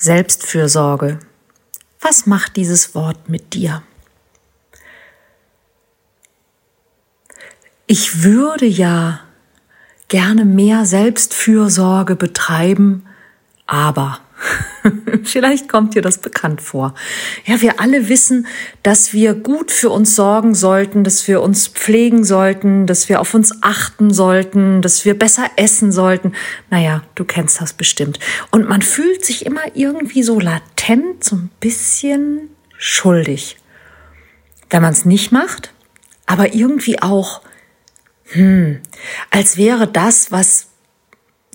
Selbstfürsorge. Was macht dieses Wort mit dir? Ich würde ja gerne mehr Selbstfürsorge betreiben, aber Vielleicht kommt dir das bekannt vor. Ja, wir alle wissen, dass wir gut für uns sorgen sollten, dass wir uns pflegen sollten, dass wir auf uns achten sollten, dass wir besser essen sollten. Naja, du kennst das bestimmt. Und man fühlt sich immer irgendwie so latent, so ein bisschen schuldig, wenn man es nicht macht, aber irgendwie auch, hm, als wäre das, was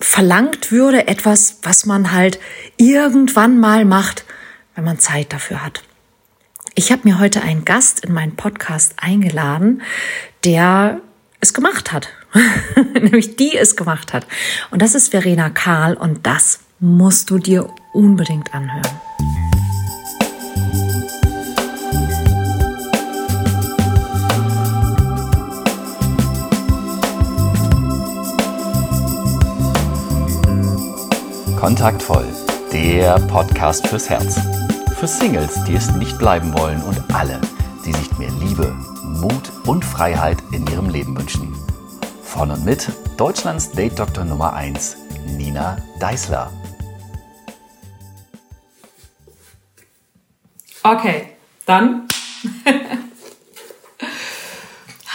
verlangt würde, etwas, was man halt irgendwann mal macht, wenn man Zeit dafür hat. Ich habe mir heute einen Gast in meinen Podcast eingeladen, der es gemacht hat, nämlich die es gemacht hat. Und das ist Verena Karl und das musst du dir unbedingt anhören. Kontaktvoll, der Podcast fürs Herz. Für Singles, die es nicht bleiben wollen und alle, die sich mehr Liebe, Mut und Freiheit in ihrem Leben wünschen. Von und mit Deutschlands Date Doktor Nummer 1, Nina Deißler. Okay, dann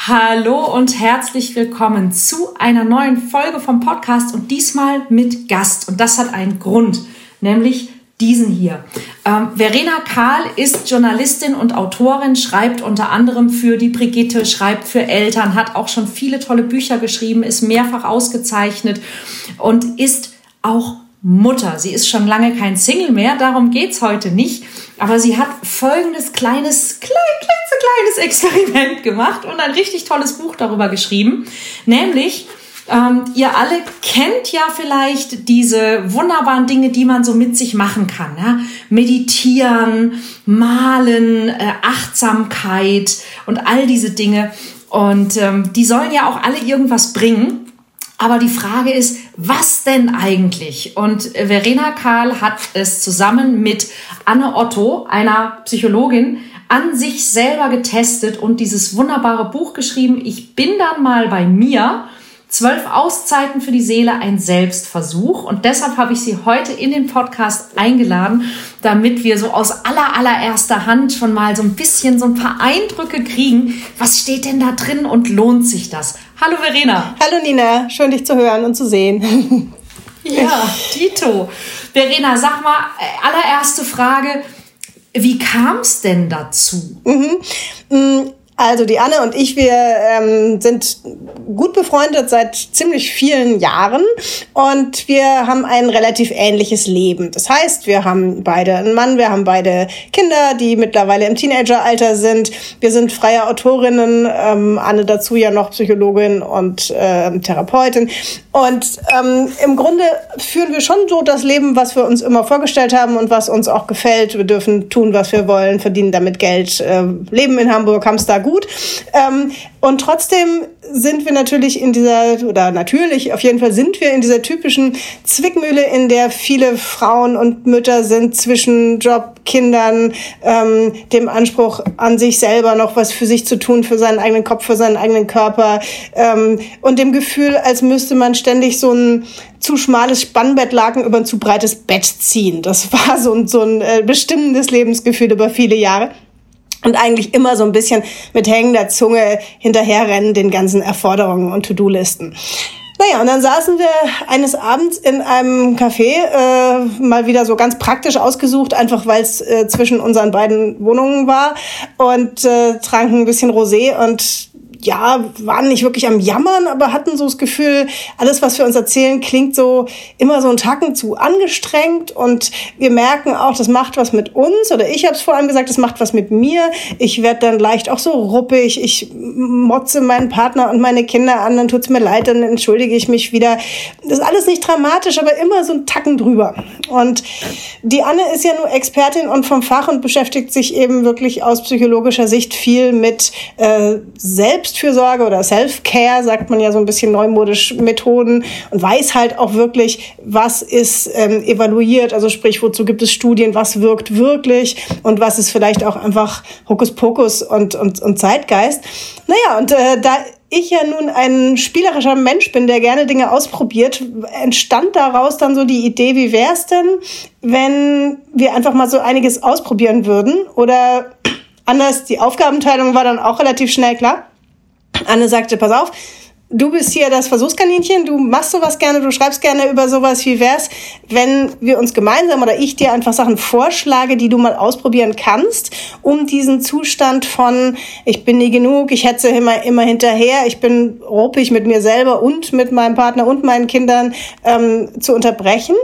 Hallo und herzlich willkommen zu einer neuen Folge vom Podcast und diesmal mit Gast. Und das hat einen Grund, nämlich diesen hier. Ähm, Verena Kahl ist Journalistin und Autorin, schreibt unter anderem für die Brigitte, schreibt für Eltern, hat auch schon viele tolle Bücher geschrieben, ist mehrfach ausgezeichnet und ist auch Mutter. Sie ist schon lange kein Single mehr, darum geht's heute nicht. Aber sie hat folgendes kleines, klein, kleines Experiment gemacht und ein richtig tolles Buch darüber geschrieben. Nämlich, ähm, ihr alle kennt ja vielleicht diese wunderbaren Dinge, die man so mit sich machen kann. Ja? Meditieren, malen, äh, Achtsamkeit und all diese Dinge. Und ähm, die sollen ja auch alle irgendwas bringen. Aber die Frage ist, was denn eigentlich? Und Verena Karl hat es zusammen mit Anne Otto, einer Psychologin, an sich selber getestet und dieses wunderbare Buch geschrieben. Ich bin dann mal bei mir. Zwölf Auszeiten für die Seele, ein Selbstversuch. Und deshalb habe ich Sie heute in den Podcast eingeladen, damit wir so aus aller, allererster Hand schon mal so ein bisschen so ein paar Eindrücke kriegen. Was steht denn da drin und lohnt sich das? Hallo Verena. Hallo Nina, schön dich zu hören und zu sehen. ja, Tito. Verena, sag mal, äh, allererste Frage. Wie kam es denn dazu? Mhm. Also die Anne und ich, wir ähm, sind gut befreundet seit ziemlich vielen Jahren und wir haben ein relativ ähnliches Leben. Das heißt, wir haben beide einen Mann, wir haben beide Kinder, die mittlerweile im Teenageralter sind. Wir sind freie Autorinnen, ähm, Anne dazu ja noch Psychologin und äh, Therapeutin. Und ähm, im Grunde führen wir schon so das Leben, was wir uns immer vorgestellt haben und was uns auch gefällt. Wir dürfen tun, was wir wollen, verdienen damit Geld, äh, leben in Hamburg, haben es da gut. Ähm, und trotzdem sind wir natürlich in dieser, oder natürlich, auf jeden Fall sind wir in dieser typischen Zwickmühle, in der viele Frauen und Mütter sind zwischen Job, Kindern, ähm, dem Anspruch an sich selber noch was für sich zu tun, für seinen eigenen Kopf, für seinen eigenen Körper ähm, und dem Gefühl, als müsste man ständig so ein zu schmales Spannbettlaken über ein zu breites Bett ziehen. Das war so ein, so ein äh, bestimmendes Lebensgefühl über viele Jahre und eigentlich immer so ein bisschen mit hängender Zunge hinterherrennen den ganzen Erforderungen und To-Do-Listen. Naja, und dann saßen wir eines Abends in einem Café, äh, mal wieder so ganz praktisch ausgesucht, einfach weil es äh, zwischen unseren beiden Wohnungen war und äh, tranken ein bisschen Rosé und ja, waren nicht wirklich am Jammern, aber hatten so das Gefühl, alles, was wir uns erzählen, klingt so immer so ein Tacken zu angestrengt und wir merken auch, das macht was mit uns oder ich habe es vor allem gesagt, das macht was mit mir. Ich werde dann leicht auch so ruppig, ich motze meinen Partner und meine Kinder an, dann tut's mir leid, dann entschuldige ich mich wieder. Das ist alles nicht dramatisch, aber immer so ein Tacken drüber. Und die Anne ist ja nur Expertin und vom Fach und beschäftigt sich eben wirklich aus psychologischer Sicht viel mit äh, Selbst Selbstfürsorge oder Self-Care, sagt man ja so ein bisschen neumodisch Methoden und weiß halt auch wirklich, was ist ähm, evaluiert, also sprich, wozu gibt es Studien, was wirkt wirklich und was ist vielleicht auch einfach Hokuspokus und, und, und Zeitgeist. Naja, und äh, da ich ja nun ein spielerischer Mensch bin, der gerne Dinge ausprobiert, entstand daraus dann so die Idee, wie wäre es denn, wenn wir einfach mal so einiges ausprobieren würden? Oder anders, die Aufgabenteilung war dann auch relativ schnell klar. Anne sagte, pass auf, du bist hier das Versuchskaninchen, du machst sowas gerne, du schreibst gerne über sowas. Wie wär's, wenn wir uns gemeinsam oder ich dir einfach Sachen vorschlage, die du mal ausprobieren kannst, um diesen Zustand von ich bin nie genug, ich hetze immer, immer hinterher, ich bin ruppig mit mir selber und mit meinem Partner und meinen Kindern ähm, zu unterbrechen.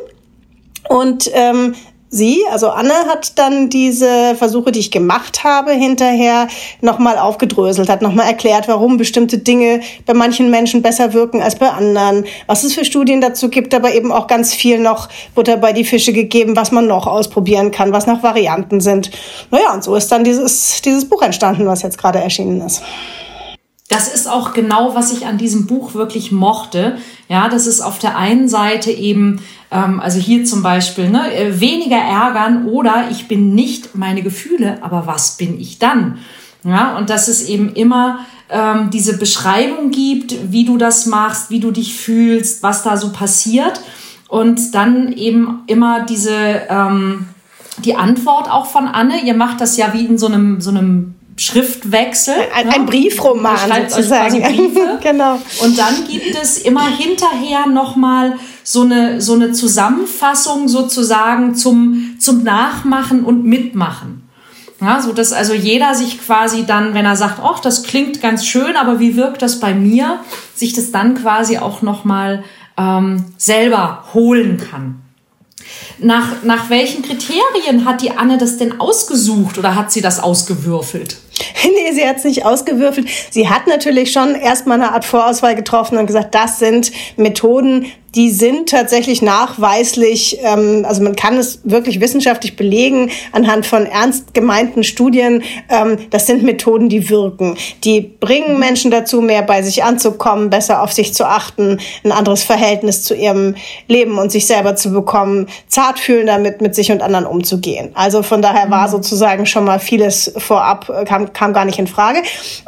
Und ähm, sie, also Anne, hat dann diese Versuche, die ich gemacht habe, hinterher nochmal aufgedröselt, hat nochmal erklärt, warum bestimmte Dinge bei manchen Menschen besser wirken als bei anderen, was es für Studien dazu gibt, aber eben auch ganz viel noch Butter bei die Fische gegeben, was man noch ausprobieren kann, was noch Varianten sind. Naja, und so ist dann dieses, dieses Buch entstanden, was jetzt gerade erschienen ist. Das ist auch genau, was ich an diesem Buch wirklich mochte. Ja, das ist auf der einen Seite eben ähm, also hier zum Beispiel, ne, äh, weniger ärgern oder ich bin nicht meine Gefühle, aber was bin ich dann? Ja, und dass es eben immer ähm, diese Beschreibung gibt, wie du das machst, wie du dich fühlst, was da so passiert. Und dann eben immer diese, ähm, die Antwort auch von Anne. Ihr macht das ja wie in so einem, so einem Schriftwechsel. Ein, ein ne? Briefroman sozusagen. genau. Und dann gibt es immer hinterher nochmal so eine, so eine Zusammenfassung sozusagen zum, zum Nachmachen und Mitmachen. Ja, so dass also jeder sich quasi dann, wenn er sagt, ach, das klingt ganz schön, aber wie wirkt das bei mir, sich das dann quasi auch nochmal ähm, selber holen kann. Nach, nach welchen Kriterien hat die Anne das denn ausgesucht oder hat sie das ausgewürfelt? nee, sie hat es nicht ausgewürfelt. Sie hat natürlich schon erstmal eine Art Vorauswahl getroffen und gesagt, das sind Methoden, die sind tatsächlich nachweislich, ähm, also man kann es wirklich wissenschaftlich belegen anhand von ernst gemeinten Studien, ähm, das sind Methoden, die wirken. Die bringen Menschen dazu, mehr bei sich anzukommen, besser auf sich zu achten, ein anderes Verhältnis zu ihrem Leben und sich selber zu bekommen, zartfühlender damit mit sich und anderen umzugehen. Also von daher war mhm. sozusagen schon mal vieles vorab, äh, kam, kam gar nicht in Frage.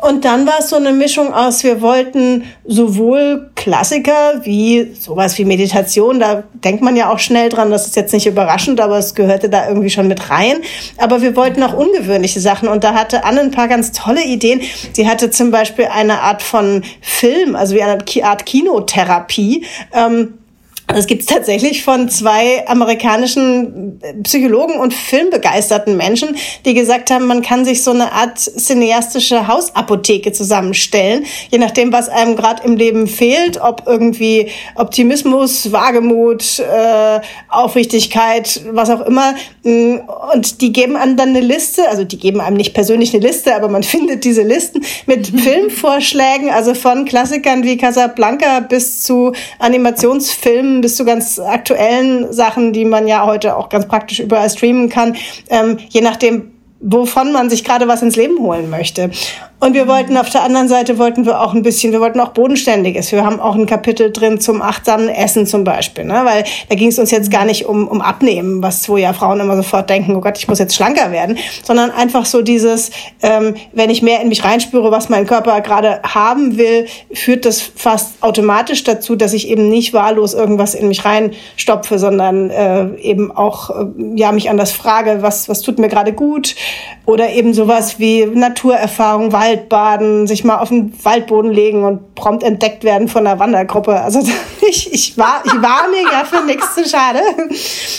Und dann war es so eine Mischung aus, wir wollten sowohl Klassiker wie sowas wie Meditation, da denkt man ja auch schnell dran, das ist jetzt nicht überraschend, aber es gehörte da irgendwie schon mit rein. Aber wir wollten auch ungewöhnliche Sachen und da hatte Anne ein paar ganz tolle Ideen. Sie hatte zum Beispiel eine Art von Film, also wie eine Art Kinotherapie. Ähm, das gibt es tatsächlich von zwei amerikanischen Psychologen und filmbegeisterten Menschen, die gesagt haben, man kann sich so eine Art cineastische Hausapotheke zusammenstellen, je nachdem, was einem gerade im Leben fehlt, ob irgendwie Optimismus, Wagemut, äh, Aufrichtigkeit, was auch immer. Und die geben einem dann eine Liste, also die geben einem nicht persönlich eine Liste, aber man findet diese Listen mit Filmvorschlägen, also von Klassikern wie Casablanca bis zu Animationsfilmen bis zu ganz aktuellen Sachen, die man ja heute auch ganz praktisch überall streamen kann, ähm, je nachdem, wovon man sich gerade was ins Leben holen möchte. Und wir wollten auf der anderen Seite wollten wir auch ein bisschen, wir wollten auch bodenständiges. Wir haben auch ein Kapitel drin zum achtsamen Essen zum Beispiel, ne? weil da ging es uns jetzt gar nicht um, um Abnehmen, was wo ja Frauen immer sofort denken, oh Gott, ich muss jetzt schlanker werden, sondern einfach so dieses, ähm, wenn ich mehr in mich reinspüre, was mein Körper gerade haben will, führt das fast automatisch dazu, dass ich eben nicht wahllos irgendwas in mich reinstopfe, sondern äh, eben auch äh, ja mich anders frage, was was tut mir gerade gut oder eben sowas wie Naturerfahrung, Waldbaden, sich mal auf den Waldboden legen und prompt entdeckt werden von einer Wandergruppe. Also ich, ich, war, ich war mir ja für nichts zu schade.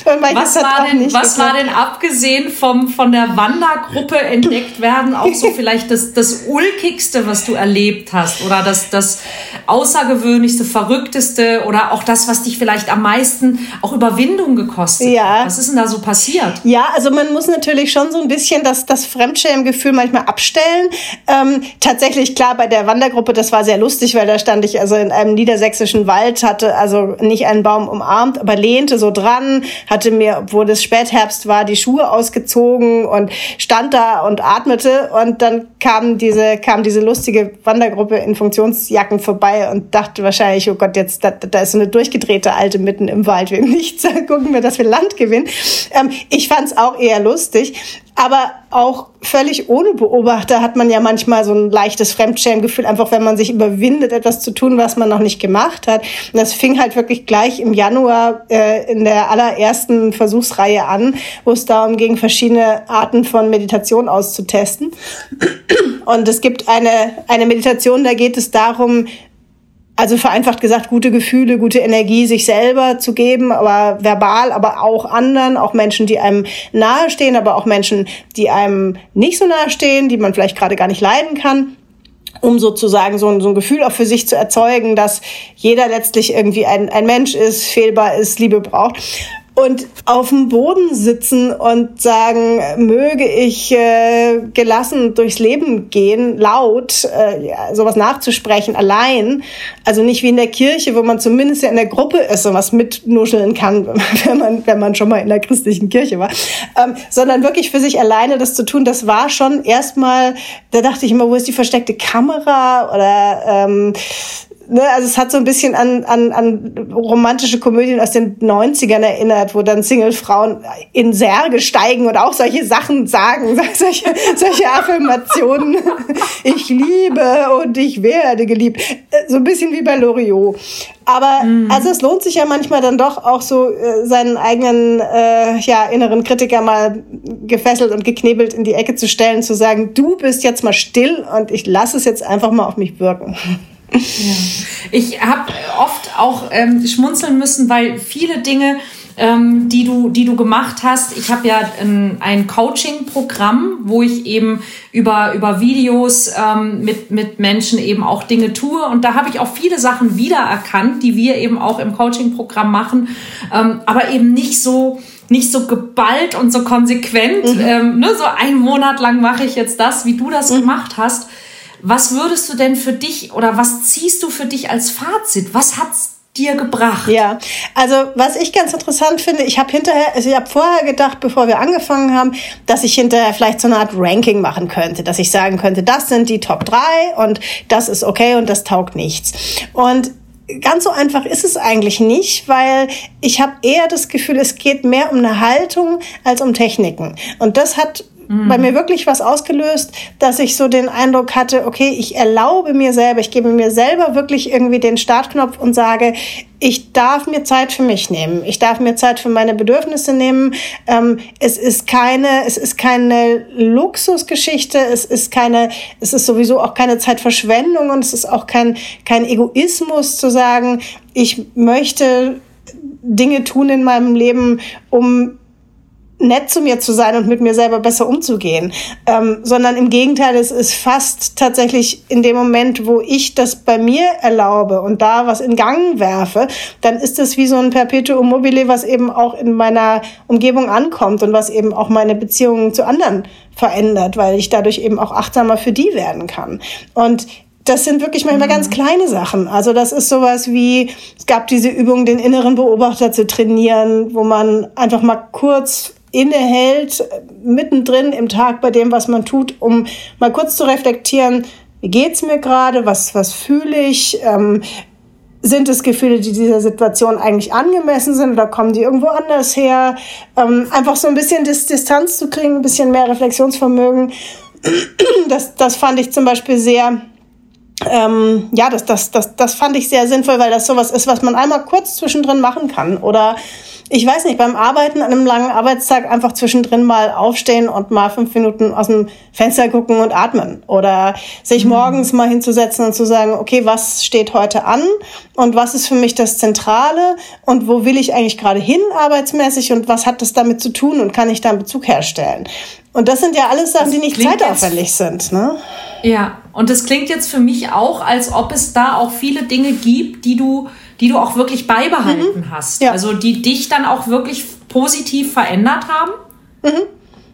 Was, war denn, was war denn abgesehen vom, von der Wandergruppe entdeckt werden auch so vielleicht das, das Ulkigste, was du erlebt hast oder das, das Außergewöhnlichste, Verrückteste oder auch das, was dich vielleicht am meisten auch Überwindung gekostet ja. hat? Was ist denn da so passiert? Ja, also man muss natürlich schon so ein bisschen das, das Fremdschämgefühl manchmal abstellen. Ähm, tatsächlich, klar, bei der Wandergruppe, das war sehr lustig, weil da stand ich also in einem niedersächsischen Wald, hatte also nicht einen Baum umarmt, aber lehnte so dran, hatte mir, obwohl es Spätherbst war, die Schuhe ausgezogen und stand da und atmete. Und dann kam diese, kam diese lustige Wandergruppe in Funktionsjacken vorbei und dachte wahrscheinlich, oh Gott, jetzt, da, da ist so eine durchgedrehte Alte mitten im Wald, wir nichts, gucken wir, dass wir Land gewinnen. Ähm, ich fand es auch eher lustig, aber auch völlig ohne Beobachter hat man ja manchmal so ein leichtes Fremdschämgefühl, einfach wenn man sich überwindet, etwas zu tun, was man noch nicht gemacht hat. Und das fing halt wirklich gleich im Januar äh, in der allerersten Versuchsreihe an, wo es darum ging, verschiedene Arten von Meditation auszutesten. Und es gibt eine, eine Meditation, da geht es darum, also vereinfacht gesagt, gute Gefühle, gute Energie sich selber zu geben, aber verbal, aber auch anderen, auch Menschen, die einem nahestehen, aber auch Menschen, die einem nicht so nahestehen, die man vielleicht gerade gar nicht leiden kann um sozusagen so ein, so ein Gefühl auch für sich zu erzeugen, dass jeder letztlich irgendwie ein, ein Mensch ist, fehlbar ist, Liebe braucht und auf dem Boden sitzen und sagen, möge ich äh, gelassen durchs Leben gehen, laut, äh, ja, sowas nachzusprechen, allein. Also nicht wie in der Kirche, wo man zumindest ja in der Gruppe ist und was mitnuscheln kann, wenn man, wenn man schon mal in der christlichen Kirche war. Ähm, sondern wirklich für sich alleine das zu tun, das war schon erstmal, da dachte ich immer, wo ist die versteckte Kamera oder ähm, ne, also es hat so ein bisschen an, an, an romantische Komödien aus den 90ern erinnert, wo dann Single-Frauen in Särge steigen und auch solche Sachen sagen, solche, solche Affirmationen. Ich liebe und ich werde geliebt. So ein bisschen wie bei Loriot. Aber mhm. also es lohnt sich ja manchmal dann doch auch so äh, seinen eigenen äh, ja, inneren Kritiker mal gefesselt und geknebelt in die Ecke zu stellen, zu sagen, du bist jetzt mal still und ich lasse es jetzt einfach mal auf mich wirken. Ja. Ich habe oft auch ähm, schmunzeln müssen, weil viele Dinge, ähm, die, du, die du gemacht hast, ich habe ja ein, ein Coaching-Programm, wo ich eben über, über Videos ähm, mit, mit Menschen eben auch Dinge tue. Und da habe ich auch viele Sachen wiedererkannt, die wir eben auch im Coaching-Programm machen, ähm, aber eben nicht so nicht so geballt und so konsequent. Mhm. Ähm, ne, so einen Monat lang mache ich jetzt das, wie du das mhm. gemacht hast. Was würdest du denn für dich oder was ziehst du für dich als Fazit? Was hat's dir gebracht? Ja, also was ich ganz interessant finde, ich habe hinterher, also ich habe vorher gedacht, bevor wir angefangen haben, dass ich hinterher vielleicht so eine Art Ranking machen könnte, dass ich sagen könnte, das sind die Top 3 und das ist okay und das taugt nichts. Und ganz so einfach ist es eigentlich nicht, weil ich habe eher das Gefühl, es geht mehr um eine Haltung als um Techniken. Und das hat mhm. bei mir wirklich was ausgelöst, dass ich so den Eindruck hatte, okay, ich erlaube mir selber, ich gebe mir selber wirklich irgendwie den Startknopf und sage, ich darf mir Zeit für mich nehmen. Ich darf mir Zeit für meine Bedürfnisse nehmen. Ähm, es ist keine, es ist keine Luxusgeschichte. Es ist keine, es ist sowieso auch keine Zeitverschwendung und es ist auch kein, kein Egoismus zu sagen, ich möchte Dinge tun in meinem Leben, um nett zu mir zu sein und mit mir selber besser umzugehen, ähm, sondern im Gegenteil, es ist fast tatsächlich in dem Moment, wo ich das bei mir erlaube und da was in Gang werfe, dann ist es wie so ein Perpetuum mobile, was eben auch in meiner Umgebung ankommt und was eben auch meine Beziehungen zu anderen verändert, weil ich dadurch eben auch achtsamer für die werden kann. Und das sind wirklich manchmal mhm. ganz kleine Sachen. Also das ist sowas wie, es gab diese Übung, den inneren Beobachter zu trainieren, wo man einfach mal kurz innehält, mittendrin im Tag bei dem, was man tut, um mal kurz zu reflektieren, wie geht's mir gerade, was, was fühle ich, ähm, sind es Gefühle, die dieser Situation eigentlich angemessen sind oder kommen die irgendwo anders her? Ähm, einfach so ein bisschen Dis Distanz zu kriegen, ein bisschen mehr Reflexionsvermögen. Das, das fand ich zum Beispiel sehr, ähm, ja, das, das, das, das fand ich sehr sinnvoll, weil das sowas ist, was man einmal kurz zwischendrin machen kann. Oder ich weiß nicht, beim Arbeiten an einem langen Arbeitstag einfach zwischendrin mal aufstehen und mal fünf Minuten aus dem Fenster gucken und atmen. Oder sich mhm. morgens mal hinzusetzen und zu sagen, okay, was steht heute an und was ist für mich das Zentrale und wo will ich eigentlich gerade hin arbeitsmäßig und was hat das damit zu tun und kann ich da einen Bezug herstellen? Und das sind ja alles Sachen, die nicht zeitaufwendig sind. Ne? Ja, und das klingt jetzt für mich auch, als ob es da auch viele Dinge gibt, die du die du auch wirklich beibehalten mhm. hast. Ja. Also die dich dann auch wirklich positiv verändert haben. Mhm.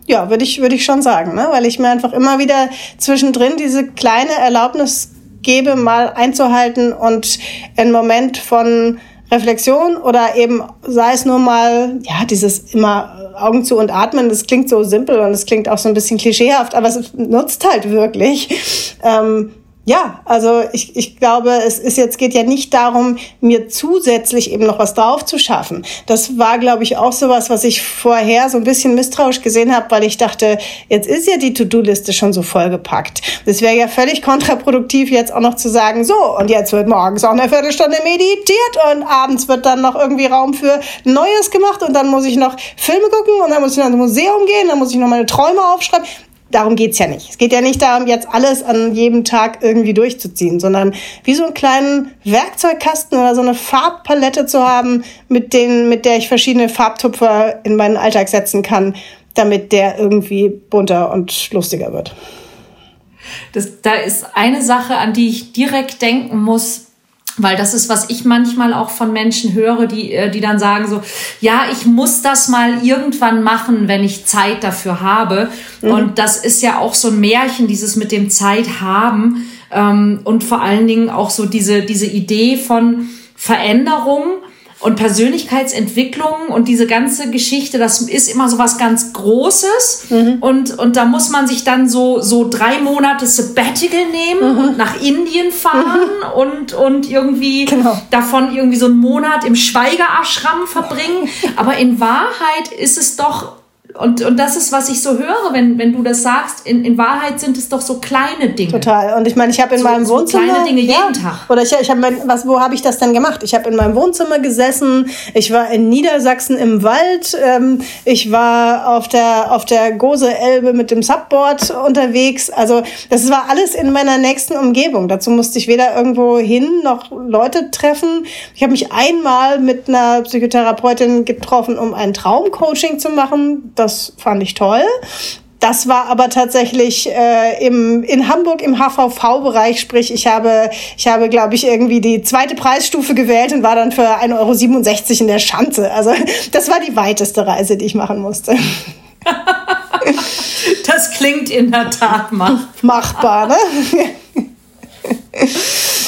Ja, würde ich, würde ich schon sagen, ne? weil ich mir einfach immer wieder zwischendrin diese kleine Erlaubnis gebe, mal einzuhalten und einen Moment von Reflexion oder eben sei es nur mal, ja, dieses immer Augen zu und atmen, das klingt so simpel und es klingt auch so ein bisschen klischeehaft, aber es nutzt halt wirklich. Ähm, ja, also ich, ich glaube, es ist jetzt geht ja nicht darum, mir zusätzlich eben noch was drauf zu schaffen. Das war, glaube ich, auch sowas, was ich vorher so ein bisschen misstrauisch gesehen habe, weil ich dachte, jetzt ist ja die To-Do-Liste schon so vollgepackt. Das wäre ja völlig kontraproduktiv, jetzt auch noch zu sagen, so, und jetzt wird morgens auch eine Viertelstunde meditiert und abends wird dann noch irgendwie Raum für Neues gemacht und dann muss ich noch Filme gucken und dann muss ich noch ins Museum gehen, dann muss ich noch meine Träume aufschreiben darum geht's ja nicht. Es geht ja nicht darum, jetzt alles an jedem Tag irgendwie durchzuziehen, sondern wie so einen kleinen Werkzeugkasten oder so eine Farbpalette zu haben, mit, denen, mit der ich verschiedene Farbtupfer in meinen Alltag setzen kann, damit der irgendwie bunter und lustiger wird. Das, da ist eine Sache, an die ich direkt denken muss, weil das ist, was ich manchmal auch von Menschen höre, die, äh, die dann sagen so, ja, ich muss das mal irgendwann machen, wenn ich Zeit dafür habe. Mhm. Und das ist ja auch so ein Märchen, dieses mit dem Zeit haben. Ähm, und vor allen Dingen auch so diese, diese Idee von Veränderung und Persönlichkeitsentwicklung und diese ganze Geschichte, das ist immer so was ganz Großes. Mhm. Und, und da muss man sich dann so, so drei Monate Sabbatical nehmen mhm. und nach Indien fahren mhm. und, und irgendwie genau. davon irgendwie so einen Monat im Schweigeashram verbringen. Aber in Wahrheit ist es doch und, und das ist, was ich so höre, wenn, wenn du das sagst. In, in Wahrheit sind es doch so kleine Dinge. Total. Und ich meine, ich habe in so, meinem Wohnzimmer. So kleine Dinge ja, jeden Tag. Oder ich, ich habe was, wo habe ich das denn gemacht? Ich habe in meinem Wohnzimmer gesessen. Ich war in Niedersachsen im Wald. Ähm, ich war auf der, auf der Gose Elbe mit dem Subboard unterwegs. Also, das war alles in meiner nächsten Umgebung. Dazu musste ich weder irgendwo hin noch Leute treffen. Ich habe mich einmal mit einer Psychotherapeutin getroffen, um ein Traumcoaching zu machen das fand ich toll. Das war aber tatsächlich äh, im, in Hamburg im HVV-Bereich, sprich ich habe, ich habe, glaube ich, irgendwie die zweite Preisstufe gewählt und war dann für 1,67 Euro in der Schanze. Also das war die weiteste Reise, die ich machen musste. das klingt in der Tat mach machbar. Ne?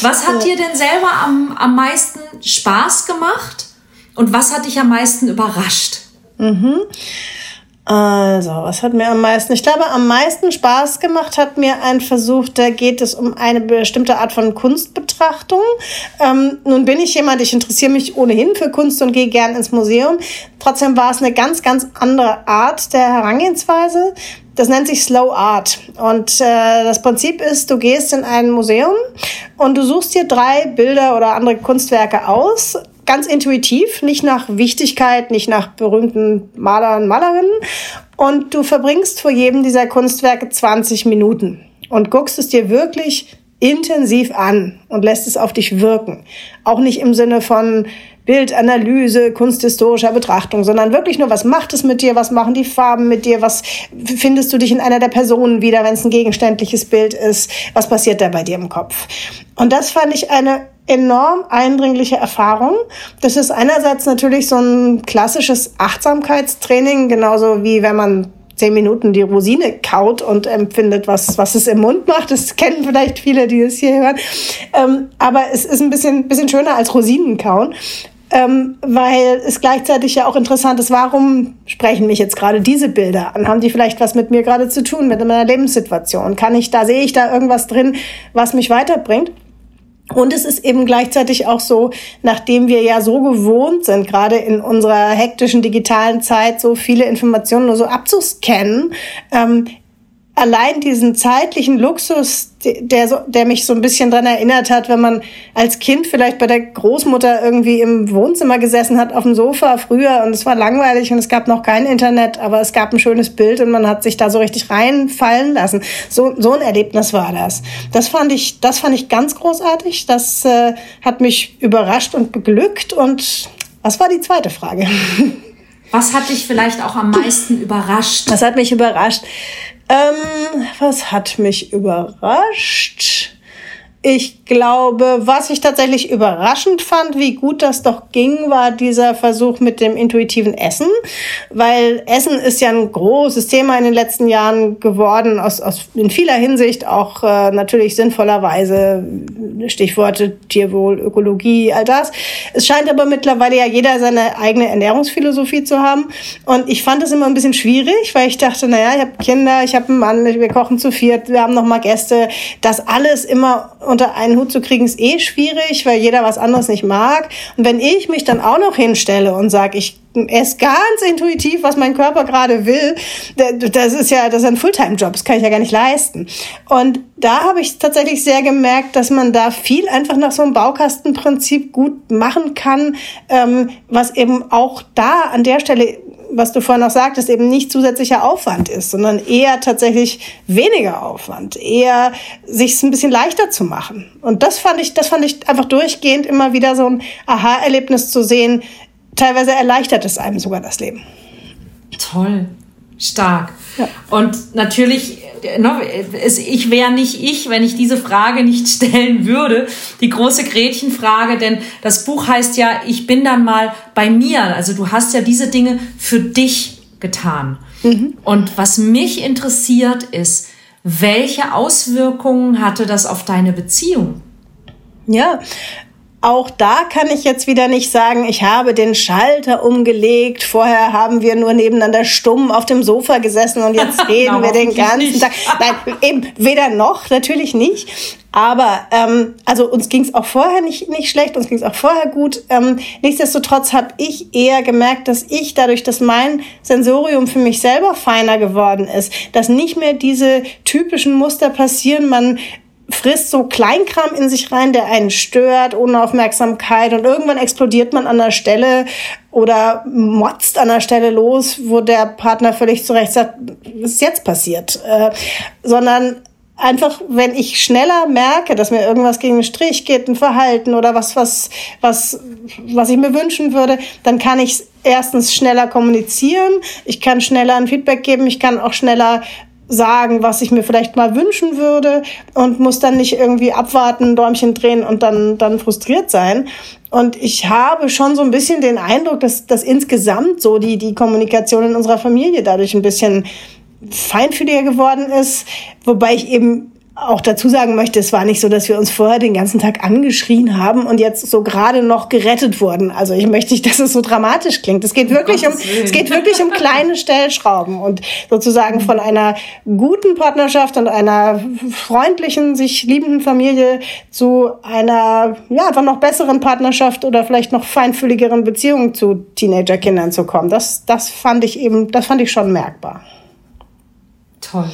Was hat dir denn selber am, am meisten Spaß gemacht und was hat dich am meisten überrascht? Mhm. Also, was hat mir am meisten? Ich glaube, am meisten Spaß gemacht hat mir ein Versuch, da geht es um eine bestimmte Art von Kunstbetrachtung. Ähm, nun bin ich jemand, ich interessiere mich ohnehin für Kunst und gehe gern ins Museum. Trotzdem war es eine ganz, ganz andere Art der Herangehensweise. Das nennt sich Slow Art. Und äh, das Prinzip ist, du gehst in ein Museum und du suchst dir drei Bilder oder andere Kunstwerke aus, ganz intuitiv, nicht nach Wichtigkeit, nicht nach berühmten Malern, Malerinnen. Und du verbringst vor jedem dieser Kunstwerke 20 Minuten und guckst es dir wirklich intensiv an und lässt es auf dich wirken. Auch nicht im Sinne von Bildanalyse, kunsthistorischer Betrachtung, sondern wirklich nur, was macht es mit dir, was machen die Farben mit dir, was findest du dich in einer der Personen wieder, wenn es ein gegenständliches Bild ist, was passiert da bei dir im Kopf. Und das fand ich eine enorm eindringliche Erfahrung. Das ist einerseits natürlich so ein klassisches Achtsamkeitstraining, genauso wie wenn man zehn Minuten die Rosine kaut und empfindet, was, was es im Mund macht. Das kennen vielleicht viele, die es hier hören. Ähm, aber es ist ein bisschen, bisschen schöner als Rosinen kauen. Ähm, weil es gleichzeitig ja auch interessant ist, warum sprechen mich jetzt gerade diese Bilder an? Haben die vielleicht was mit mir gerade zu tun, mit meiner Lebenssituation? Kann ich da, sehe ich da irgendwas drin, was mich weiterbringt? Und es ist eben gleichzeitig auch so, nachdem wir ja so gewohnt sind, gerade in unserer hektischen digitalen Zeit, so viele Informationen nur so abzuscannen, ähm, allein diesen zeitlichen Luxus, der, so, der mich so ein bisschen dran erinnert hat, wenn man als Kind vielleicht bei der Großmutter irgendwie im Wohnzimmer gesessen hat, auf dem Sofa früher und es war langweilig und es gab noch kein Internet, aber es gab ein schönes Bild und man hat sich da so richtig reinfallen lassen. So, so ein Erlebnis war das. Das fand ich, das fand ich ganz großartig. Das äh, hat mich überrascht und beglückt und was war die zweite Frage? Was hat dich vielleicht auch am meisten überrascht? Was hat mich überrascht? Ähm, was hat mich überrascht? Ich glaube, was ich tatsächlich überraschend fand, wie gut das doch ging, war dieser Versuch mit dem intuitiven Essen, weil Essen ist ja ein großes Thema in den letzten Jahren geworden, aus, aus in vieler Hinsicht auch äh, natürlich sinnvollerweise Stichworte Tierwohl, Ökologie, all das. Es scheint aber mittlerweile ja jeder seine eigene Ernährungsphilosophie zu haben. Und ich fand es immer ein bisschen schwierig, weil ich dachte, naja, ich habe Kinder, ich habe einen Mann, wir kochen zu viert, wir haben noch mal Gäste, das alles immer unter einen Hut zu kriegen, ist eh schwierig, weil jeder was anderes nicht mag. Und wenn ich mich dann auch noch hinstelle und sage, ich esse ganz intuitiv, was mein Körper gerade will, das ist ja das ist ein Fulltime-Job, das kann ich ja gar nicht leisten. Und da habe ich tatsächlich sehr gemerkt, dass man da viel einfach nach so einem Baukastenprinzip gut machen kann, ähm, was eben auch da an der Stelle was du vorhin noch sagtest, eben nicht zusätzlicher Aufwand ist, sondern eher tatsächlich weniger Aufwand, eher sich ein bisschen leichter zu machen. Und das fand ich, das fand ich einfach durchgehend immer wieder so ein Aha-Erlebnis zu sehen. Teilweise erleichtert es einem sogar das Leben. Toll, stark. Ja. Und natürlich ich wäre nicht ich, wenn ich diese Frage nicht stellen würde. Die große Gretchenfrage, denn das Buch heißt ja, ich bin dann mal bei mir. Also du hast ja diese Dinge für dich getan. Mhm. Und was mich interessiert ist, welche Auswirkungen hatte das auf deine Beziehung? Ja, auch da kann ich jetzt wieder nicht sagen, ich habe den Schalter umgelegt. Vorher haben wir nur nebeneinander stumm auf dem Sofa gesessen und jetzt reden wir den ganzen nicht. Tag. Nein, eben weder noch, natürlich nicht. Aber ähm, also uns ging es auch vorher nicht, nicht schlecht, uns ging es auch vorher gut. Ähm, nichtsdestotrotz habe ich eher gemerkt, dass ich dadurch, dass mein Sensorium für mich selber feiner geworden ist, dass nicht mehr diese typischen Muster passieren, man frisst so Kleinkram in sich rein, der einen stört, ohne Aufmerksamkeit. Und irgendwann explodiert man an der Stelle oder motzt an der Stelle los, wo der Partner völlig zurecht sagt, was ist jetzt passiert? Äh, sondern einfach, wenn ich schneller merke, dass mir irgendwas gegen den Strich geht, ein Verhalten oder was, was, was, was ich mir wünschen würde, dann kann ich erstens schneller kommunizieren, ich kann schneller ein Feedback geben, ich kann auch schneller sagen, was ich mir vielleicht mal wünschen würde und muss dann nicht irgendwie abwarten, Däumchen drehen und dann, dann frustriert sein. Und ich habe schon so ein bisschen den Eindruck, dass, dass insgesamt so die, die Kommunikation in unserer Familie dadurch ein bisschen feinfühliger geworden ist, wobei ich eben auch dazu sagen möchte, es war nicht so, dass wir uns vorher den ganzen Tag angeschrien haben und jetzt so gerade noch gerettet wurden. Also ich möchte nicht, dass es so dramatisch klingt. Es geht wirklich um, es geht wirklich um kleine Stellschrauben und sozusagen von einer guten Partnerschaft und einer freundlichen, sich liebenden Familie zu einer, ja, einfach noch besseren Partnerschaft oder vielleicht noch feinfühligeren Beziehung zu Teenagerkindern zu kommen. Das, das fand ich eben, das fand ich schon merkbar. Toll.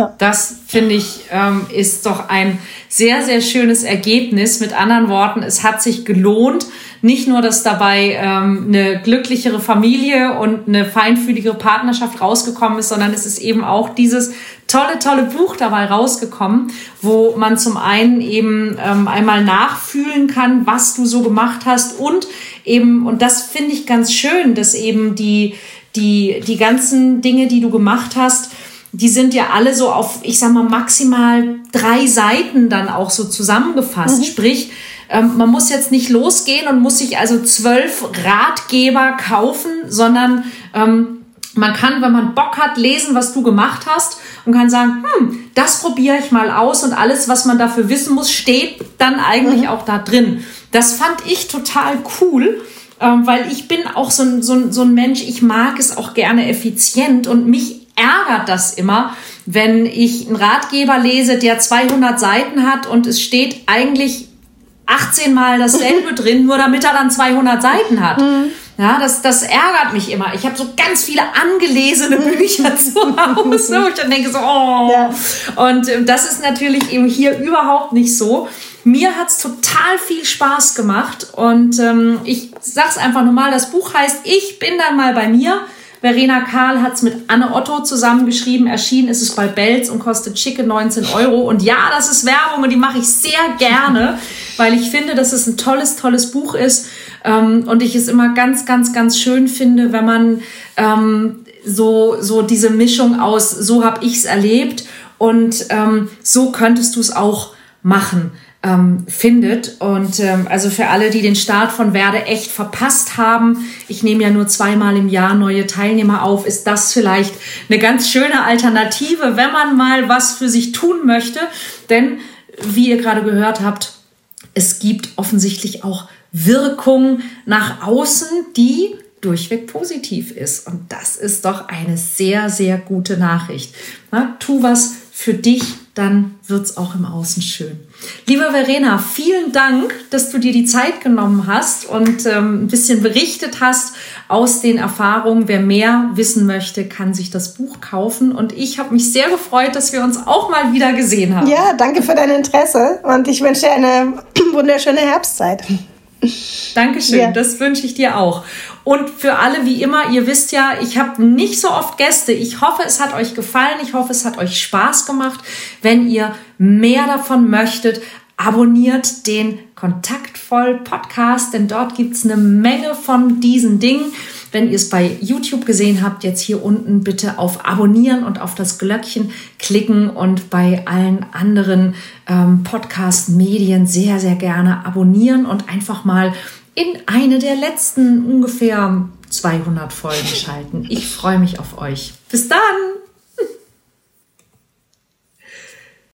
Ja. Das finde ich ähm, ist doch ein sehr, sehr schönes Ergebnis. Mit anderen Worten, es hat sich gelohnt. Nicht nur, dass dabei ähm, eine glücklichere Familie und eine feinfühligere Partnerschaft rausgekommen ist, sondern es ist eben auch dieses tolle, tolle Buch dabei rausgekommen, wo man zum einen eben ähm, einmal nachfühlen kann, was du so gemacht hast und eben, und das finde ich ganz schön, dass eben die, die, die ganzen Dinge, die du gemacht hast, die sind ja alle so auf, ich sag mal, maximal drei Seiten dann auch so zusammengefasst. Mhm. Sprich, ähm, man muss jetzt nicht losgehen und muss sich also zwölf Ratgeber kaufen, sondern ähm, man kann, wenn man Bock hat, lesen, was du gemacht hast und kann sagen, hm, das probiere ich mal aus und alles, was man dafür wissen muss, steht dann eigentlich mhm. auch da drin. Das fand ich total cool, ähm, weil ich bin auch so ein, so, ein, so ein Mensch, ich mag es auch gerne effizient und mich ärgert das immer, wenn ich einen Ratgeber lese, der 200 Seiten hat und es steht eigentlich 18 Mal dasselbe drin, nur damit er dann 200 Seiten hat. Mhm. Ja, das, das ärgert mich immer. Ich habe so ganz viele angelesene. Bücher zu Hause, ich dann denke so, oh. Ja. Und äh, das ist natürlich eben hier überhaupt nicht so. Mir hat es total viel Spaß gemacht und ähm, ich sag's einfach nochmal, das Buch heißt Ich bin dann mal bei mir Verena Karl hat es mit Anne Otto zusammengeschrieben. Erschienen ist es bei Belz und kostet schicke 19 Euro. Und ja, das ist Werbung und die mache ich sehr gerne, weil ich finde, dass es ein tolles, tolles Buch ist. Ähm, und ich es immer ganz, ganz, ganz schön finde, wenn man ähm, so, so diese Mischung aus, so habe ich es erlebt und ähm, so könntest du es auch machen. Ähm, findet. Und ähm, also für alle, die den Start von Werde echt verpasst haben, ich nehme ja nur zweimal im Jahr neue Teilnehmer auf, ist das vielleicht eine ganz schöne Alternative, wenn man mal was für sich tun möchte. Denn wie ihr gerade gehört habt, es gibt offensichtlich auch Wirkung nach außen, die durchweg positiv ist. Und das ist doch eine sehr, sehr gute Nachricht. Na, tu was für dich, dann wird es auch im Außen schön. Liebe Verena, vielen Dank, dass du dir die Zeit genommen hast und ähm, ein bisschen berichtet hast aus den Erfahrungen. Wer mehr wissen möchte, kann sich das Buch kaufen. Und ich habe mich sehr gefreut, dass wir uns auch mal wieder gesehen haben. Ja, danke für dein Interesse und ich wünsche dir eine wunderschöne Herbstzeit. Dankeschön, ja. das wünsche ich dir auch. Und für alle, wie immer, ihr wisst ja, ich habe nicht so oft Gäste. Ich hoffe, es hat euch gefallen. Ich hoffe, es hat euch Spaß gemacht. Wenn ihr mehr davon möchtet, abonniert den Kontaktvoll Podcast, denn dort gibt es eine Menge von diesen Dingen. Wenn ihr es bei YouTube gesehen habt, jetzt hier unten bitte auf Abonnieren und auf das Glöckchen klicken und bei allen anderen ähm, Podcast-Medien sehr, sehr gerne abonnieren und einfach mal in eine der letzten ungefähr 200 Folgen schalten. Ich freue mich auf euch. Bis dann!